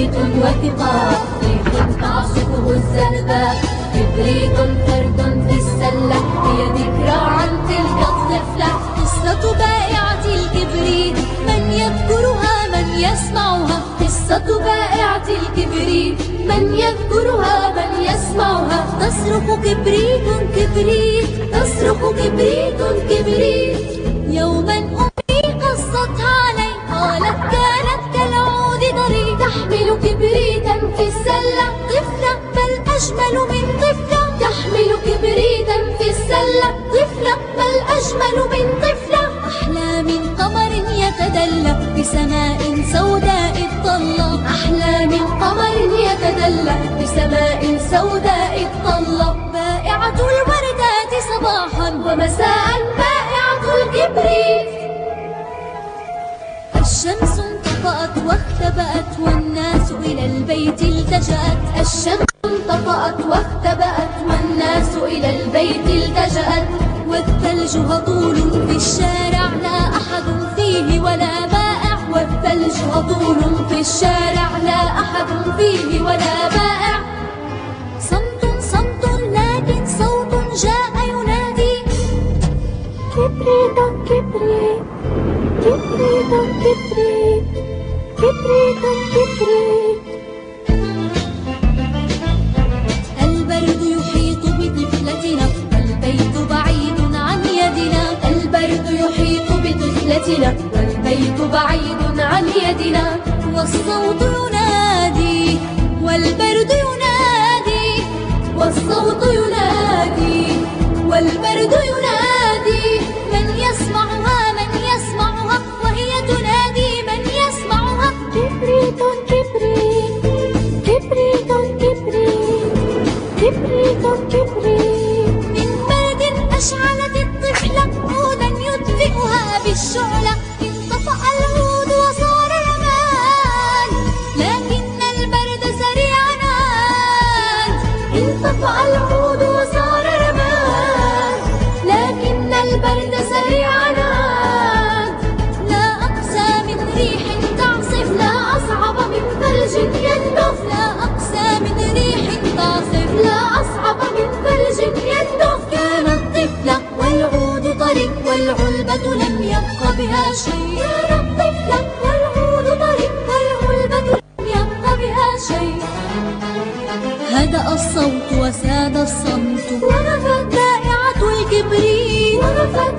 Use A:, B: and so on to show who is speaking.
A: كبريت وثقة ريح تعصفه الزلبة كبريت فرد في السلة هي ذكرى عن تلك الطفلة. قصة بائعة الكبريت من يذكرها من يسمعها. قصة بائعة الكبريت من يذكرها من يسمعها. تصرخ كبريت كبريت تصرخ كبريت كبريت. بل أجمل من طفلة تحمل كبريتا في السلة. طفلة بل أجمل من طفلة. أحلى من قمر يتدلى بسماء سوداء الطلة أحلى من قمر يتدلى بسماء سوداء الطلة بائعة الوردات صباحا ومساء. بائعة الكبريت. الشمس انطفأت واختبأت والناس إلى البيت التجأت. الشمس انطفأت واختبأت والناس إلى البيت التجأت والثلج هطول في الشارع لا أحد فيه ولا بائع والثلج هطول في الشارع لا أحد فيه ولا بائع صمت صمت لكن صوت جاء ينادي.
B: كبريت كبريت كبريت كبريت كبريت كبريت
A: بطفلتنا والبيت بعيد عن يدنا والصوت ينادي والبرد ينادي والصوت ينادي والبرد ينادي من يسمعها من يسمعها وهي تنادي من يسمعها
B: كبريت كبريت كبريت كبريت كبريت كبريت
A: من برد يدفئها بالشعلة انطفأ العود وصار لكن البرد انطفأ العود وصار رمان لكن البرد سريعا عاد لا أقسى من ريح تعصف لا أصعب من ثلج والعلبة لم يبق بها شيء. كانت طفلة والعود طري والعلبة لم يبق بها شيء. هدأ الصوت وساد الصمت. ونفت بائعة الكبريت ونفت